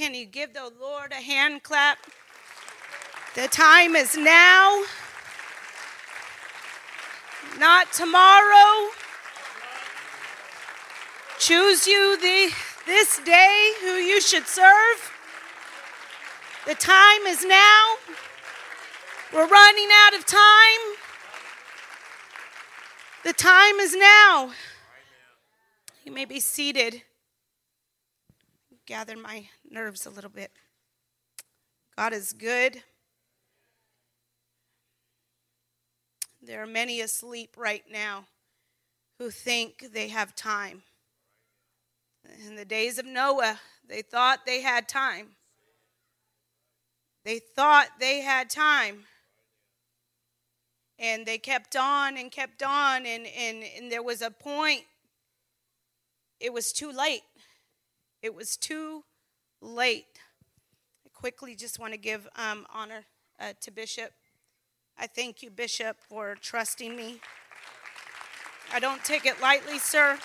Can you give the Lord a hand clap? The time is now, not tomorrow. Choose you the, this day who you should serve. The time is now. We're running out of time. The time is now. You may be seated. Gather my nerves a little bit. God is good. There are many asleep right now who think they have time. In the days of Noah, they thought they had time. They thought they had time. And they kept on and kept on, and, and, and there was a point, it was too late. It was too late. I quickly just want to give um, honor uh, to Bishop. I thank you, Bishop, for trusting me. I don't take it lightly, sir.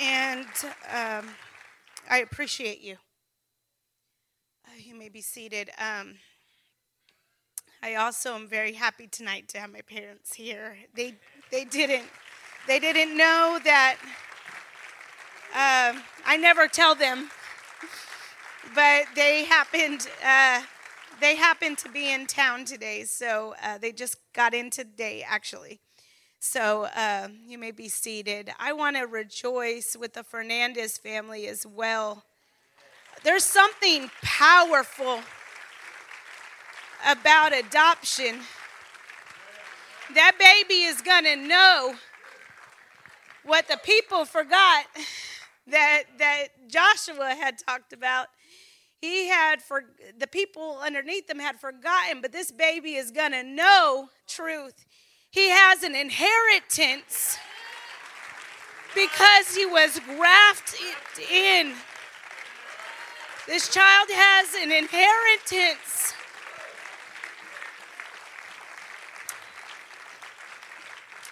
And um, I appreciate you. Uh, you may be seated. Um, I also am very happy tonight to have my parents here. They they didn't they didn't know that. Um, I never tell them, but they happened. Uh, they happened to be in town today, so uh, they just got in today, actually. So uh, you may be seated. I want to rejoice with the Fernandez family as well. There's something powerful about adoption, that baby is going to know what the people forgot that that Joshua had talked about. He had for the people underneath them had forgotten, but this baby is going to know truth. He has an inheritance because he was grafted in. This child has an inheritance.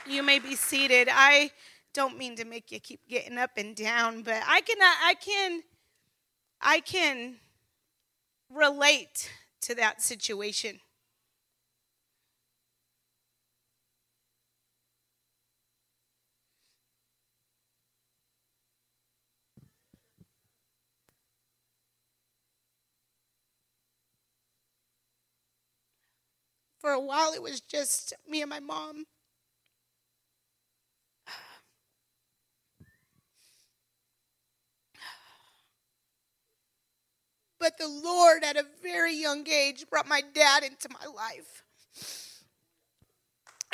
You may be seated. I don't mean to make you keep getting up and down, but I can uh, I can I can relate to that situation. For a while, it was just me and my mom. But the Lord, at a very young age, brought my dad into my life.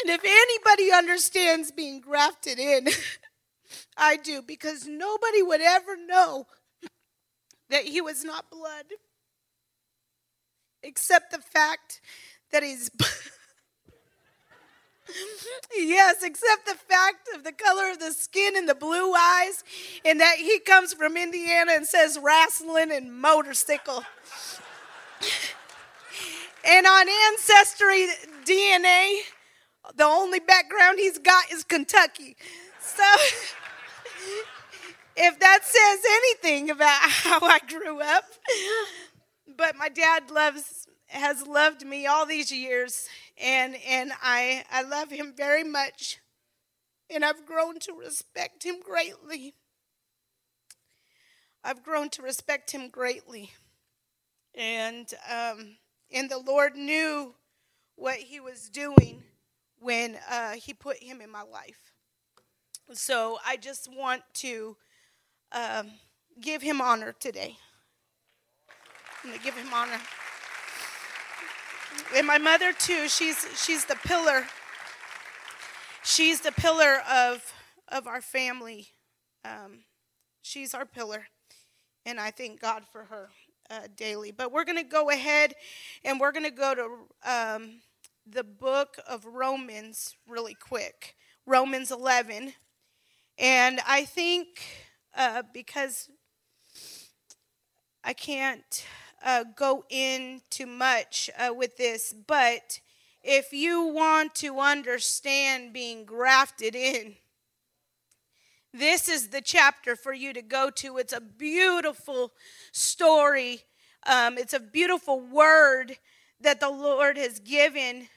And if anybody understands being grafted in, I do, because nobody would ever know that he was not blood, except the fact that he's. yes, except the fact of the color of the skin and the blue eyes, and that he comes from Indiana and says wrestling and motorcycle. and on Ancestry DNA, the only background he's got is Kentucky. So, if that says anything about how I grew up, but my dad loves has loved me all these years and and I I love him very much, and I've grown to respect him greatly. I've grown to respect him greatly, and um, and the Lord knew what He was doing when uh, He put him in my life. So I just want to um, give him honor today. I'm to give him honor and my mother too she's she's the pillar. She's the pillar of of our family. Um, she's our pillar and i thank god for her uh, daily. But we're going to go ahead and we're going to go to um, the book of romans really quick. Romans 11 and i think uh, because i can't uh, go into much uh, with this, but if you want to understand being grafted in, this is the chapter for you to go to. It's a beautiful story, um, it's a beautiful word that the Lord has given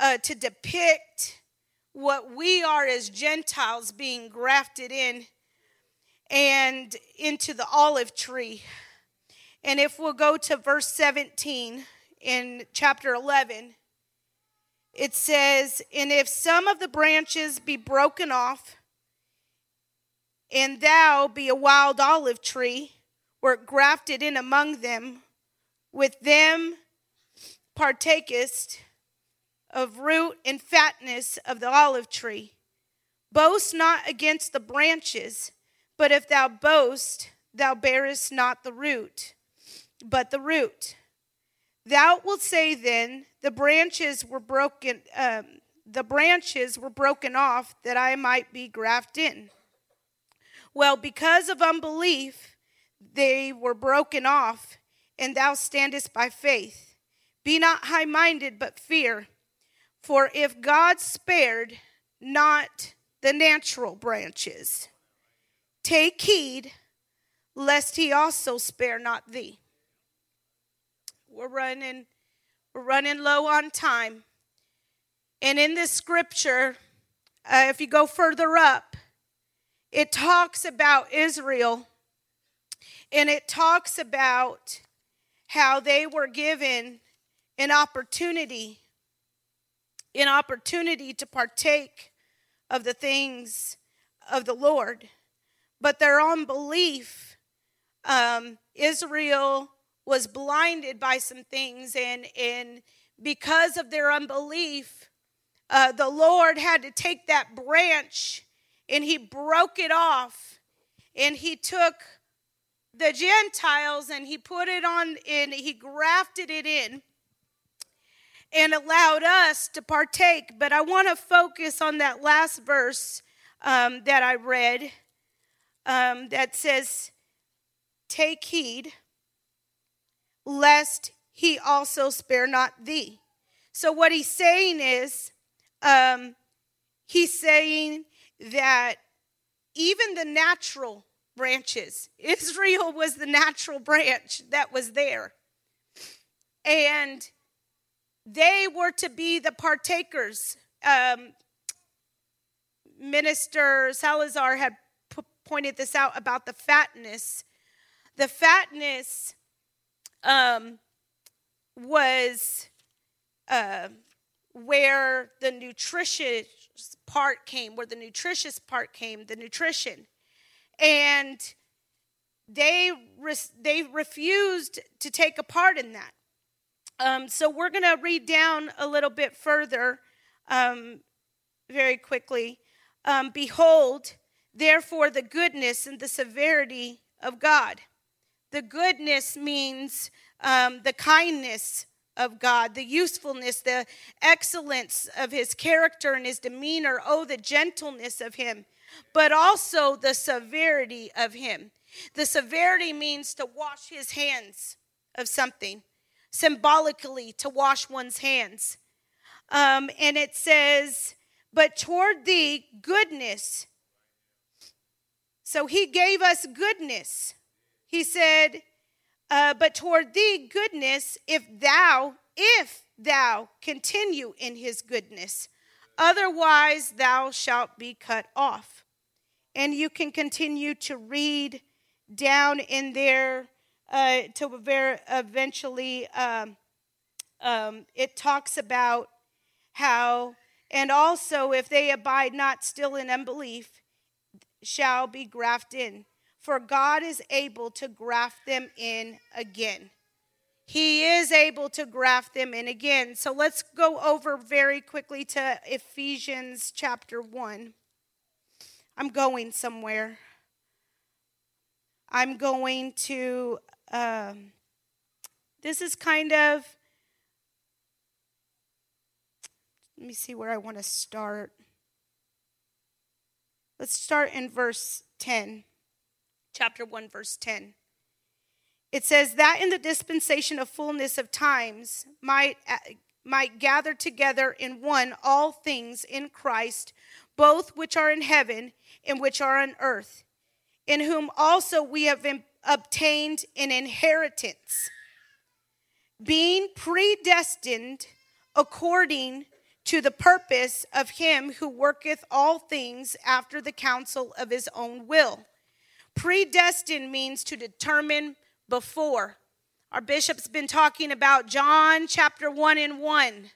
uh, to depict what we are as Gentiles being grafted in and into the olive tree. And if we'll go to verse 17 in chapter 11, it says, And if some of the branches be broken off, and thou be a wild olive tree, wert grafted in among them, with them partakest of root and fatness of the olive tree. Boast not against the branches, but if thou boast, thou bearest not the root, but the root. Thou wilt say then, the branches were broken, um, the branches were broken off that I might be grafted in. Well, because of unbelief, they were broken off, and thou standest by faith. Be not high minded, but fear. For if God spared not the natural branches, take heed lest he also spare not thee. We're running we're running low on time. And in this scripture, uh, if you go further up, it talks about Israel and it talks about how they were given an opportunity an opportunity to partake of the things of the Lord. But their unbelief, um, Israel was blinded by some things, and, and because of their unbelief, uh, the Lord had to take that branch and he broke it off and he took the Gentiles and he put it on and he grafted it in and allowed us to partake. But I want to focus on that last verse um, that I read um, that says, Take heed, lest he also spare not thee. So, what he's saying is, um, he's saying that even the natural branches, Israel was the natural branch that was there. And they were to be the partakers. Um, Minister Salazar had p- pointed this out about the fatness. The fatness um, was uh, where the nutritious part came, where the nutritious part came, the nutrition. And they, re- they refused to take a part in that. Um, so we're going to read down a little bit further um, very quickly. Um, Behold, therefore, the goodness and the severity of God. The goodness means um, the kindness of God, the usefulness, the excellence of his character and his demeanor. Oh, the gentleness of him, but also the severity of him. The severity means to wash his hands of something symbolically to wash one's hands. Um, and it says, But toward thee, goodness. So he gave us goodness. He said, uh, But toward thee, goodness, if thou, if thou continue in his goodness. Otherwise, thou shalt be cut off. And you can continue to read down in there uh, to very eventually um, um, it talks about how and also if they abide not still in unbelief shall be grafted in for god is able to graft them in again. He is able to graft them in again. So let's go over very quickly to ephesians chapter 1 i'm going somewhere. I'm going to um, this is kind of, let me see where I want to start. Let's start in verse 10, chapter 1, verse 10. It says, That in the dispensation of fullness of times might, uh, might gather together in one all things in Christ, both which are in heaven and which are on earth, in whom also we have obtained an inheritance, being predestined according to the purpose of him who worketh all things after the counsel of his own will. Predestined means to determine before. Our bishop's been talking about John chapter 1 and 1,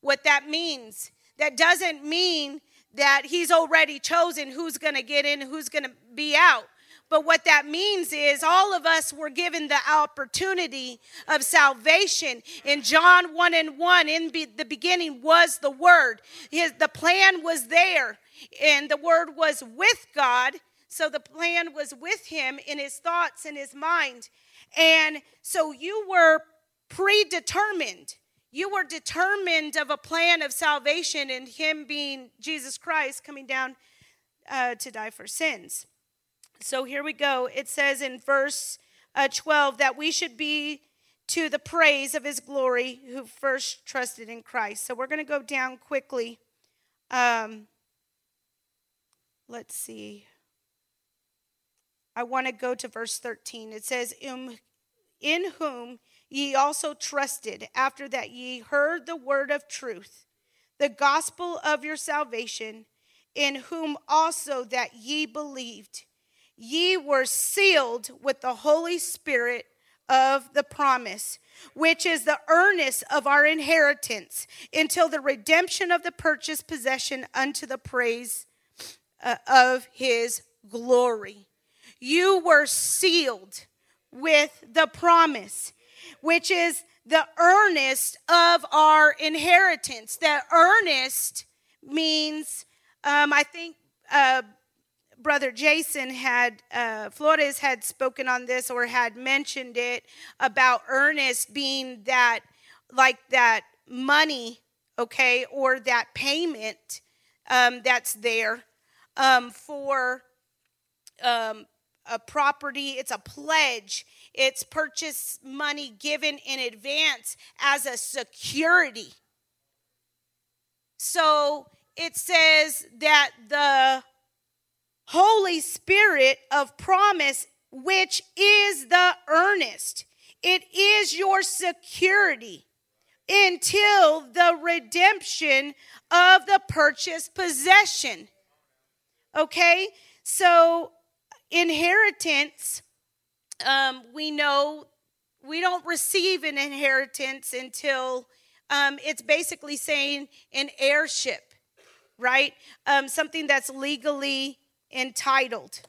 what that means. That doesn't mean that he's already chosen who's going to get in, who's going to be out. But what that means is all of us were given the opportunity of salvation. In John 1 and 1, in be, the beginning was the Word. His, the plan was there, and the Word was with God. So the plan was with him in his thoughts and his mind. And so you were predetermined. You were determined of a plan of salvation and him being Jesus Christ coming down uh, to die for sins. So here we go. It says in verse uh, 12 that we should be to the praise of his glory who first trusted in Christ. So we're going to go down quickly. Um, let's see. I want to go to verse 13. It says, In, in whom ye also trusted, after that ye heard the word of truth, the gospel of your salvation, in whom also that ye believed ye were sealed with the Holy Spirit of the promise, which is the earnest of our inheritance until the redemption of the purchased possession unto the praise uh, of his glory. You were sealed with the promise, which is the earnest of our inheritance. That earnest means, um, I think. Uh, brother Jason had, uh, Flores had spoken on this or had mentioned it about earnest being that, like that money, okay, or that payment um, that's there um, for um, a property. It's a pledge. It's purchase money given in advance as a security. So it says that the Holy Spirit of promise, which is the earnest. It is your security until the redemption of the purchased possession. Okay? So, inheritance, um, we know we don't receive an inheritance until um, it's basically saying an heirship, right? Um, something that's legally entitled.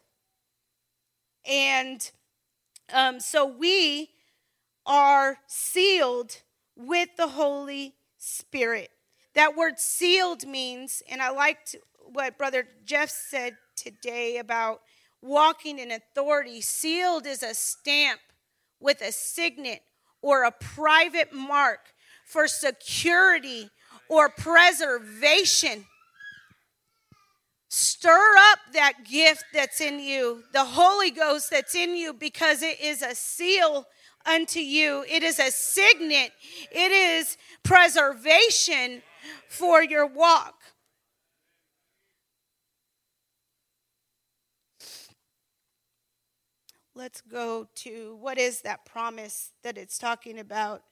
And um, so we are sealed with the Holy Spirit. That word sealed means, and I liked what Brother Jeff said today about walking in authority. Sealed is a stamp with a signet or a private mark for security or preservation. Stir up that gift that's in you, the Holy Ghost that's in you, because it is a seal unto you. It is a signet. It is preservation for your walk. Let's go to what is that promise that it's talking about?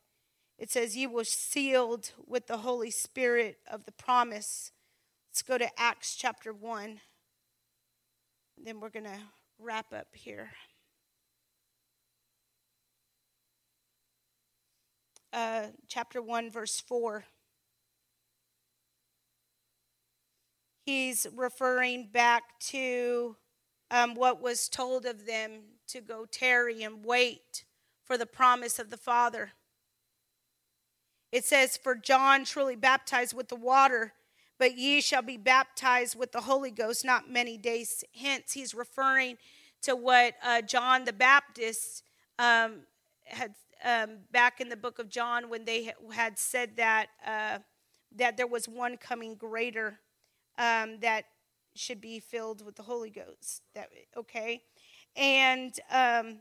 It says, You were sealed with the Holy Spirit of the promise. Let's go to Acts chapter 1. Then we're going to wrap up here. Uh, chapter 1, verse 4. He's referring back to um, what was told of them to go tarry and wait for the promise of the Father. It says, For John truly baptized with the water but ye shall be baptized with the Holy Ghost not many days hence. He's referring to what uh, John the Baptist um, had um, back in the book of John when they had said that uh, that there was one coming greater um, that should be filled with the Holy Ghost. That okay, and um,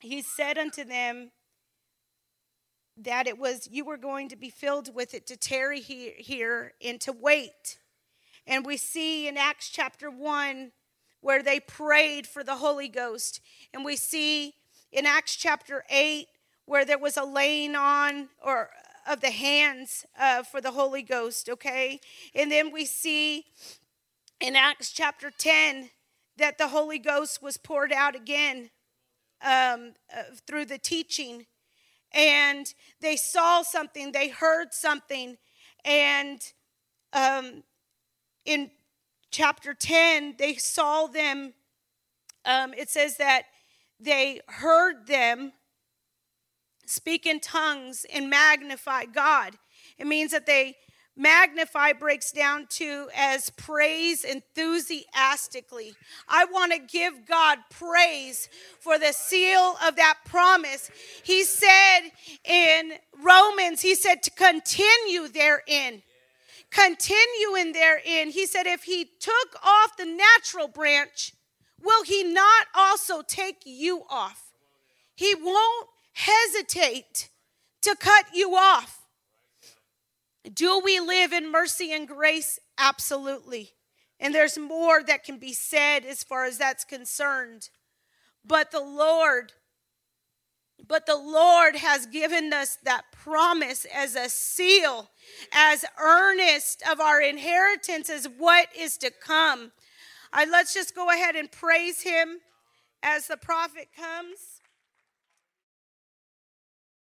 he said unto them, that it was you were going to be filled with it to tarry here, and to wait. And we see in Acts chapter 1 where they prayed for the Holy Ghost. And we see in Acts chapter 8 where there was a laying on or of the hands uh, for the Holy Ghost, okay? And then we see in Acts chapter 10 that the Holy Ghost was poured out again um, uh, through the teaching and they saw something, they heard something, and um, in chapter 10, they saw them. Um, it says that they heard them speak in tongues and magnify God. It means that they Magnify breaks down to as praise enthusiastically. I want to give God praise for the seal of that promise. He said in Romans, He said to continue therein. Continue in therein. He said, if He took off the natural branch, will He not also take you off? He won't hesitate to cut you off. Do we live in mercy and grace? Absolutely. And there's more that can be said as far as that's concerned. But the Lord, but the Lord has given us that promise as a seal, as earnest of our inheritance, as what is to come. let's just go ahead and praise Him as the prophet comes.